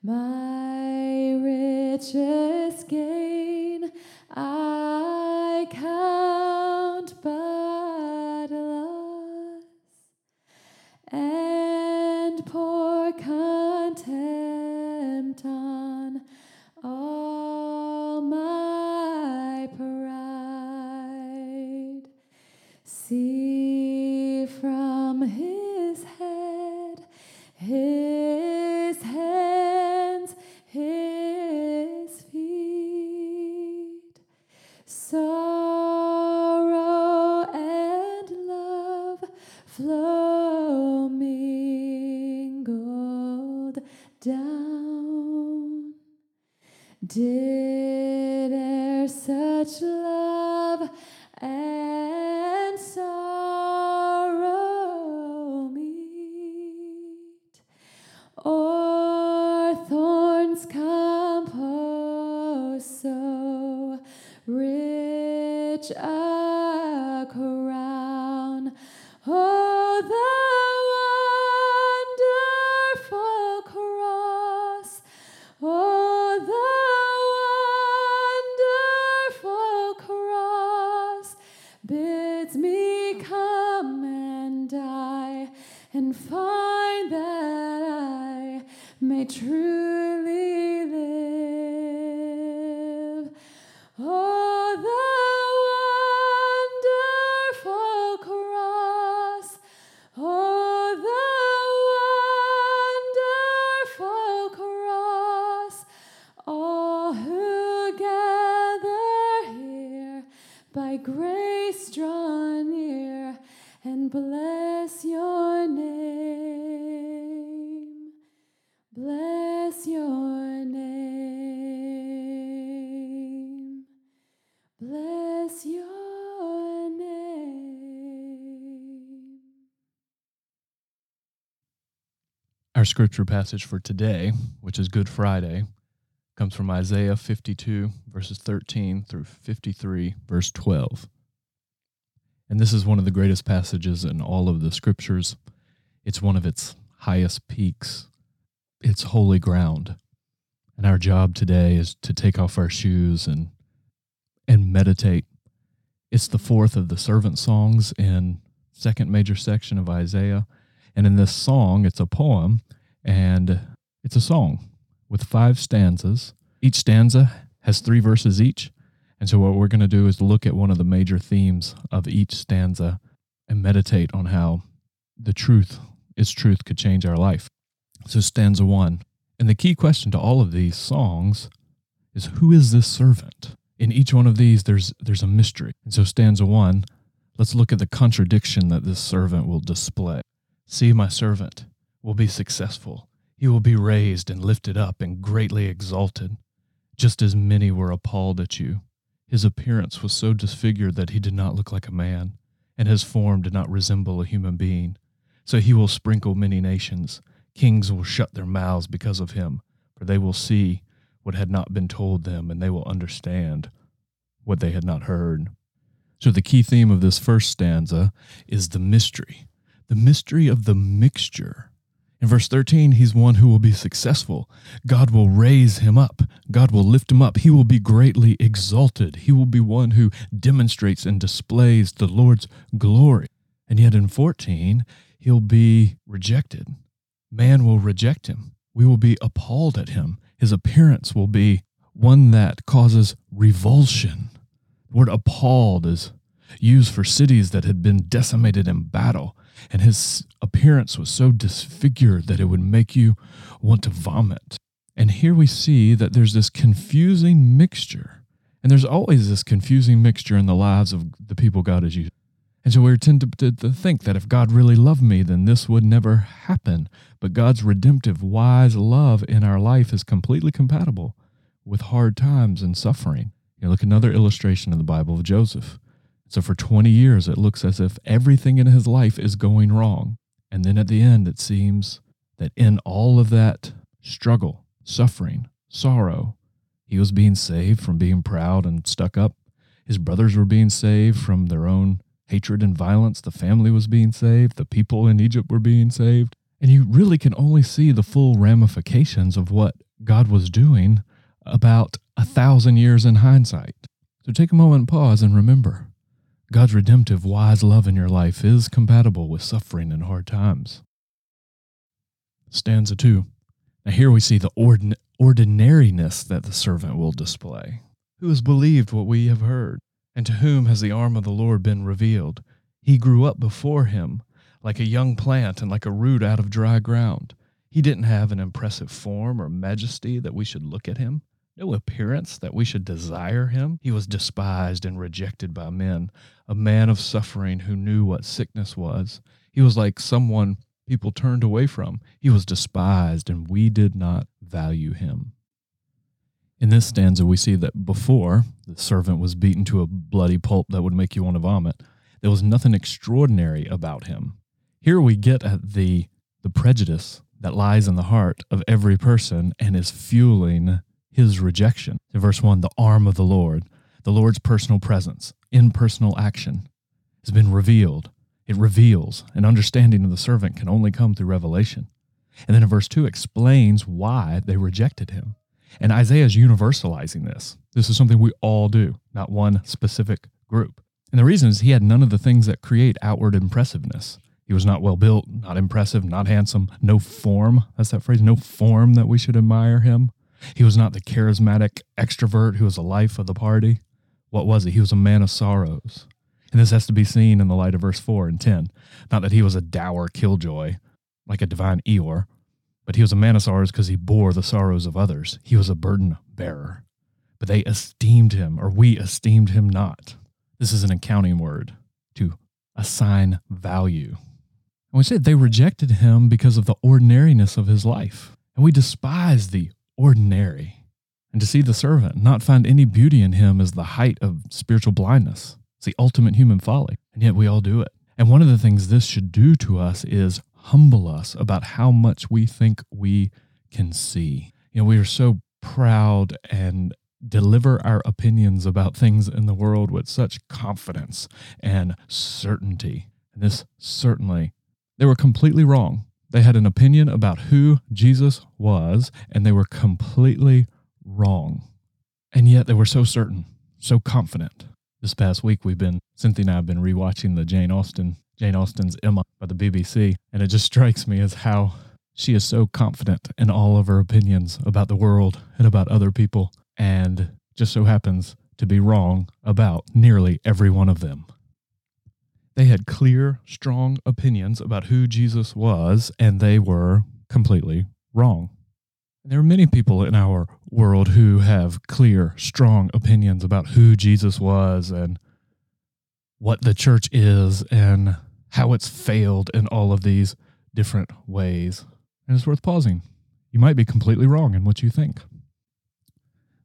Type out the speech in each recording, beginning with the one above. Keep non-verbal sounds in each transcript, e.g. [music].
My richest gain I count sorrow and love flow mingled down. Did e'er such love rich a crown? Oh, the wonderful cross! Oh, the wonderful cross bids me come and die and find that I may truly Our scripture passage for today, which is Good Friday, comes from Isaiah 52, verses 13 through 53, verse 12. And this is one of the greatest passages in all of the scriptures. It's one of its highest peaks, it's holy ground. And our job today is to take off our shoes and and meditate. It's the fourth of the servant songs in second major section of Isaiah. And in this song, it's a poem and it's a song with five stanzas. Each stanza has three verses each. And so, what we're going to do is look at one of the major themes of each stanza and meditate on how the truth, its truth, could change our life. So, stanza one. And the key question to all of these songs is who is this servant? In each one of these, there's, there's a mystery. And so, stanza one, let's look at the contradiction that this servant will display. See, my servant will be successful. He will be raised and lifted up and greatly exalted, just as many were appalled at you. His appearance was so disfigured that he did not look like a man, and his form did not resemble a human being. So he will sprinkle many nations. Kings will shut their mouths because of him, for they will see what had not been told them, and they will understand what they had not heard. So the key theme of this first stanza is the mystery, the mystery of the mixture. In verse 13, he's one who will be successful. God will raise him up. God will lift him up. He will be greatly exalted. He will be one who demonstrates and displays the Lord's glory. And yet in 14, he'll be rejected. Man will reject him. We will be appalled at him. His appearance will be one that causes revulsion. The word appalled is used for cities that had been decimated in battle, and his appearance was so disfigured that it would make you want to vomit. And here we see that there's this confusing mixture. And there's always this confusing mixture in the lives of the people God has used. And so we tend tempted to think that if God really loved me, then this would never happen. But God's redemptive, wise love in our life is completely compatible with hard times and suffering. You look at another illustration in the Bible of Joseph. So for 20 years, it looks as if everything in his life is going wrong. And then at the end, it seems that in all of that struggle, suffering, sorrow, he was being saved from being proud and stuck up. His brothers were being saved from their own hatred and violence. The family was being saved. The people in Egypt were being saved. And you really can only see the full ramifications of what God was doing about a thousand years in hindsight. So take a moment and pause and remember God's redemptive, wise love in your life is compatible with suffering and hard times. Stanza 2. Now, here we see the ordin- ordinariness that the servant will display. Who has believed what we have heard? And to whom has the arm of the Lord been revealed? He grew up before him like a young plant and like a root out of dry ground. He didn't have an impressive form or majesty that we should look at him, no appearance that we should desire him. He was despised and rejected by men, a man of suffering who knew what sickness was. He was like someone people turned away from. He was despised, and we did not value him. In this stanza, we see that before the servant was beaten to a bloody pulp that would make you want to vomit, there was nothing extraordinary about him. Here we get at the, the prejudice that lies in the heart of every person and is fueling his rejection. In verse 1, the arm of the Lord, the Lord's personal presence, impersonal action, has been revealed. It reveals an understanding of the servant can only come through revelation. And then in verse 2 explains why they rejected him. And Isaiah is universalizing this. This is something we all do, not one specific group. And the reason is he had none of the things that create outward impressiveness. He was not well built, not impressive, not handsome, no form. That's that phrase, no form that we should admire him. He was not the charismatic extrovert who was the life of the party. What was he? He was a man of sorrows. And this has to be seen in the light of verse 4 and 10. Not that he was a dour killjoy, like a divine Eeyore, but he was a man of sorrows because he bore the sorrows of others. He was a burden bearer. But they esteemed him, or we esteemed him not. This is an accounting word to assign value. And we said they rejected him because of the ordinariness of his life. And we despise the ordinary. And to see the servant not find any beauty in him is the height of spiritual blindness. It's the ultimate human folly. And yet we all do it. And one of the things this should do to us is humble us about how much we think we can see. You know, we are so proud and deliver our opinions about things in the world with such confidence and certainty. And this certainly, they were completely wrong. They had an opinion about who Jesus was, and they were completely wrong. And yet they were so certain, so confident. This past week, we've been, Cynthia and I have been rewatching the Jane Austen, Jane Austen's Emma by the BBC, and it just [laughs] strikes me as how she is so confident in all of her opinions about the world and about other people and just so happens to be wrong about nearly every one of them. They had clear, strong opinions about who Jesus was, and they were completely wrong. There are many people in our world who have clear, strong opinions about who Jesus was and what the church is and how it's failed in all of these different ways. And it's worth pausing. You might be completely wrong in what you think.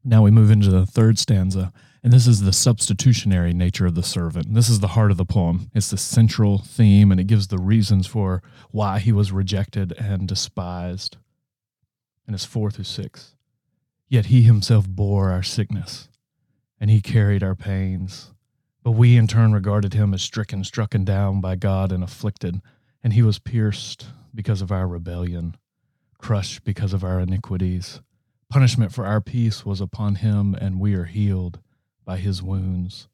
Now we move into the third stanza, and this is the substitutionary nature of the servant. And this is the heart of the poem. It's the central theme, and it gives the reasons for why he was rejected and despised. And it's four through six. Yet he himself bore our sickness, and he carried our pains. But we in turn regarded him as stricken, strucken down by God, and afflicted. And he was pierced because of our rebellion, crushed because of our iniquities. Punishment for our peace was upon him, and we are healed by his wounds.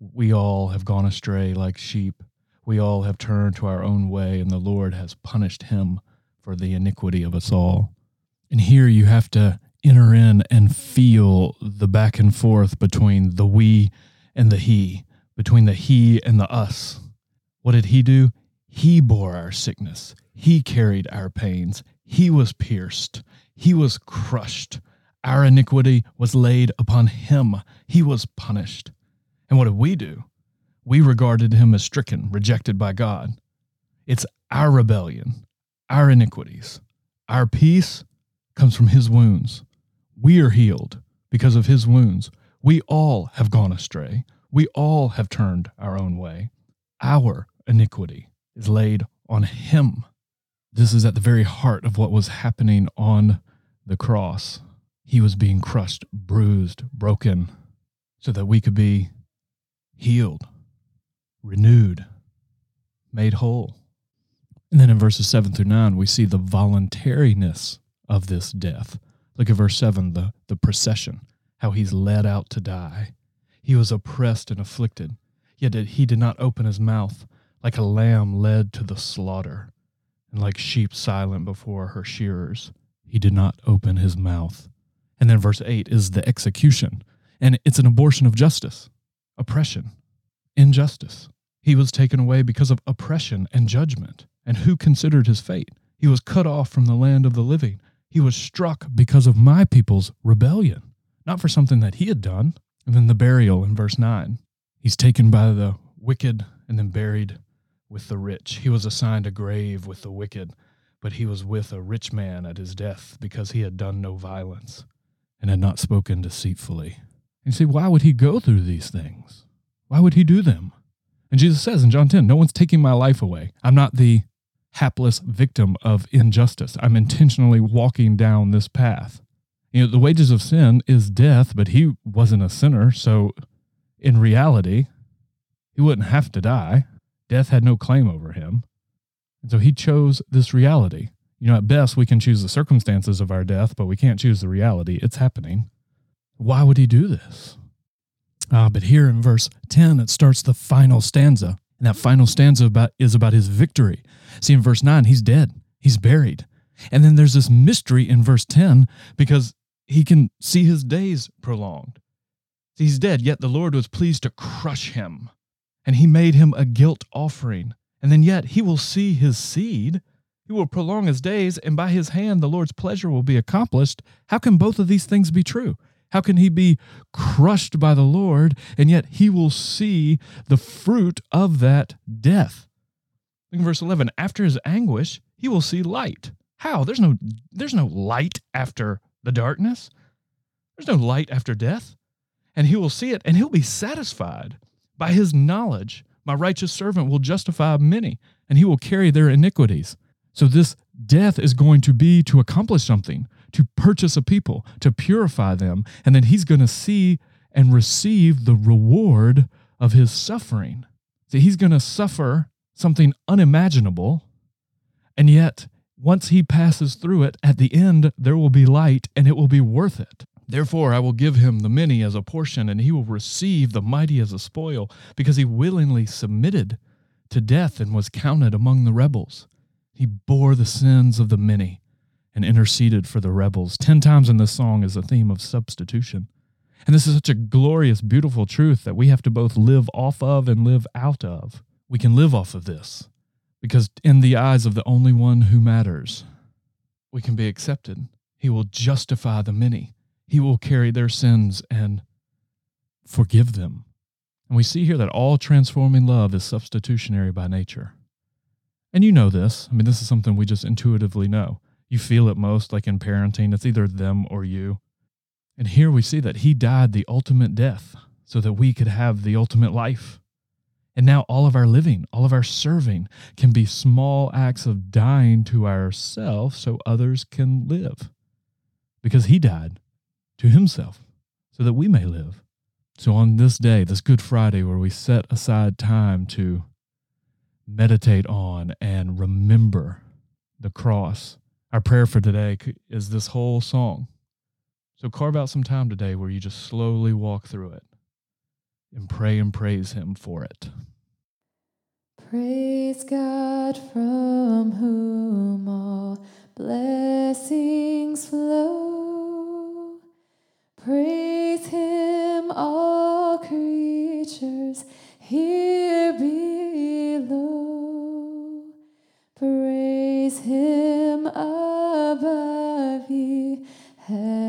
We all have gone astray like sheep. We all have turned to our own way, and the Lord has punished him for the iniquity of us all. And here you have to enter in and feel the back and forth between the we and the he, between the he and the us. What did he do? He bore our sickness, he carried our pains, he was pierced. He was crushed. Our iniquity was laid upon him. He was punished. And what did we do? We regarded him as stricken, rejected by God. It's our rebellion, our iniquities. Our peace comes from his wounds. We are healed because of his wounds. We all have gone astray. We all have turned our own way. Our iniquity is laid on him. This is at the very heart of what was happening on the cross. He was being crushed, bruised, broken, so that we could be healed, renewed, made whole. And then in verses 7 through 9, we see the voluntariness of this death. Look at verse 7, the, the procession, how he's led out to die. He was oppressed and afflicted, yet he did not open his mouth, like a lamb led to the slaughter, and like sheep silent before her shearers. He did not open his mouth. And then verse 8 is the execution, and it's an abortion of justice, oppression, injustice. He was taken away because of oppression and judgment. And who considered his fate? He was cut off from the land of the living. He was struck because of my people's rebellion, not for something that he had done. And then the burial in verse 9. He's taken by the wicked and then buried with the rich. He was assigned a grave with the wicked, but he was with a rich man at his death because he had done no violence and had not spoken deceitfully. And you see, why would he go through these things? Why would he do them? And Jesus says in John 10, No one's taking my life away. I'm not the hapless victim of injustice. I'm intentionally walking down this path. You know, the wages of sin is death, but he wasn't a sinner. So in reality, he wouldn't have to die. Death had no claim over him. And so he chose this reality. You know, at best, we can choose the circumstances of our death, but we can't choose the reality. It's happening. Why would he do this? Ah, but here in verse 10, it starts the final stanza. And that final stanza about, is about his victory. See, in verse 9, he's dead, he's buried. And then there's this mystery in verse 10 because he can see his days prolonged. He's dead, yet the Lord was pleased to crush him, and he made him a guilt offering. And then yet he will see his seed. He will prolong his days, and by his hand the Lord's pleasure will be accomplished. How can both of these things be true? How can he be crushed by the Lord, and yet he will see the fruit of that death? Look in verse 11. After his anguish, he will see light. How? There's no, there's no light after the darkness. There's no light after death. And he will see it and he'll be satisfied. By his knowledge, my righteous servant will justify many and he will carry their iniquities. So this death is going to be to accomplish something, to purchase a people, to purify them. And then he's going to see and receive the reward of his suffering. See, he's going to suffer something unimaginable. And yet, once he passes through it, at the end, there will be light and it will be worth it. Therefore, I will give him the many as a portion, and he will receive the mighty as a spoil, because he willingly submitted to death and was counted among the rebels. He bore the sins of the many and interceded for the rebels. Ten times in this song is a theme of substitution. And this is such a glorious, beautiful truth that we have to both live off of and live out of. We can live off of this because, in the eyes of the only one who matters, we can be accepted. He will justify the many, He will carry their sins and forgive them. And we see here that all transforming love is substitutionary by nature. And you know this. I mean, this is something we just intuitively know. You feel it most like in parenting, it's either them or you. And here we see that he died the ultimate death so that we could have the ultimate life. And now all of our living, all of our serving can be small acts of dying to ourselves so others can live. Because he died to himself so that we may live. So on this day, this Good Friday, where we set aside time to meditate on and remember the cross, our prayer for today is this whole song. So carve out some time today where you just slowly walk through it and pray and praise Him for it. Praise God from whom all blessings flow. Praise Him, all creatures here below. Praise Him. Hey.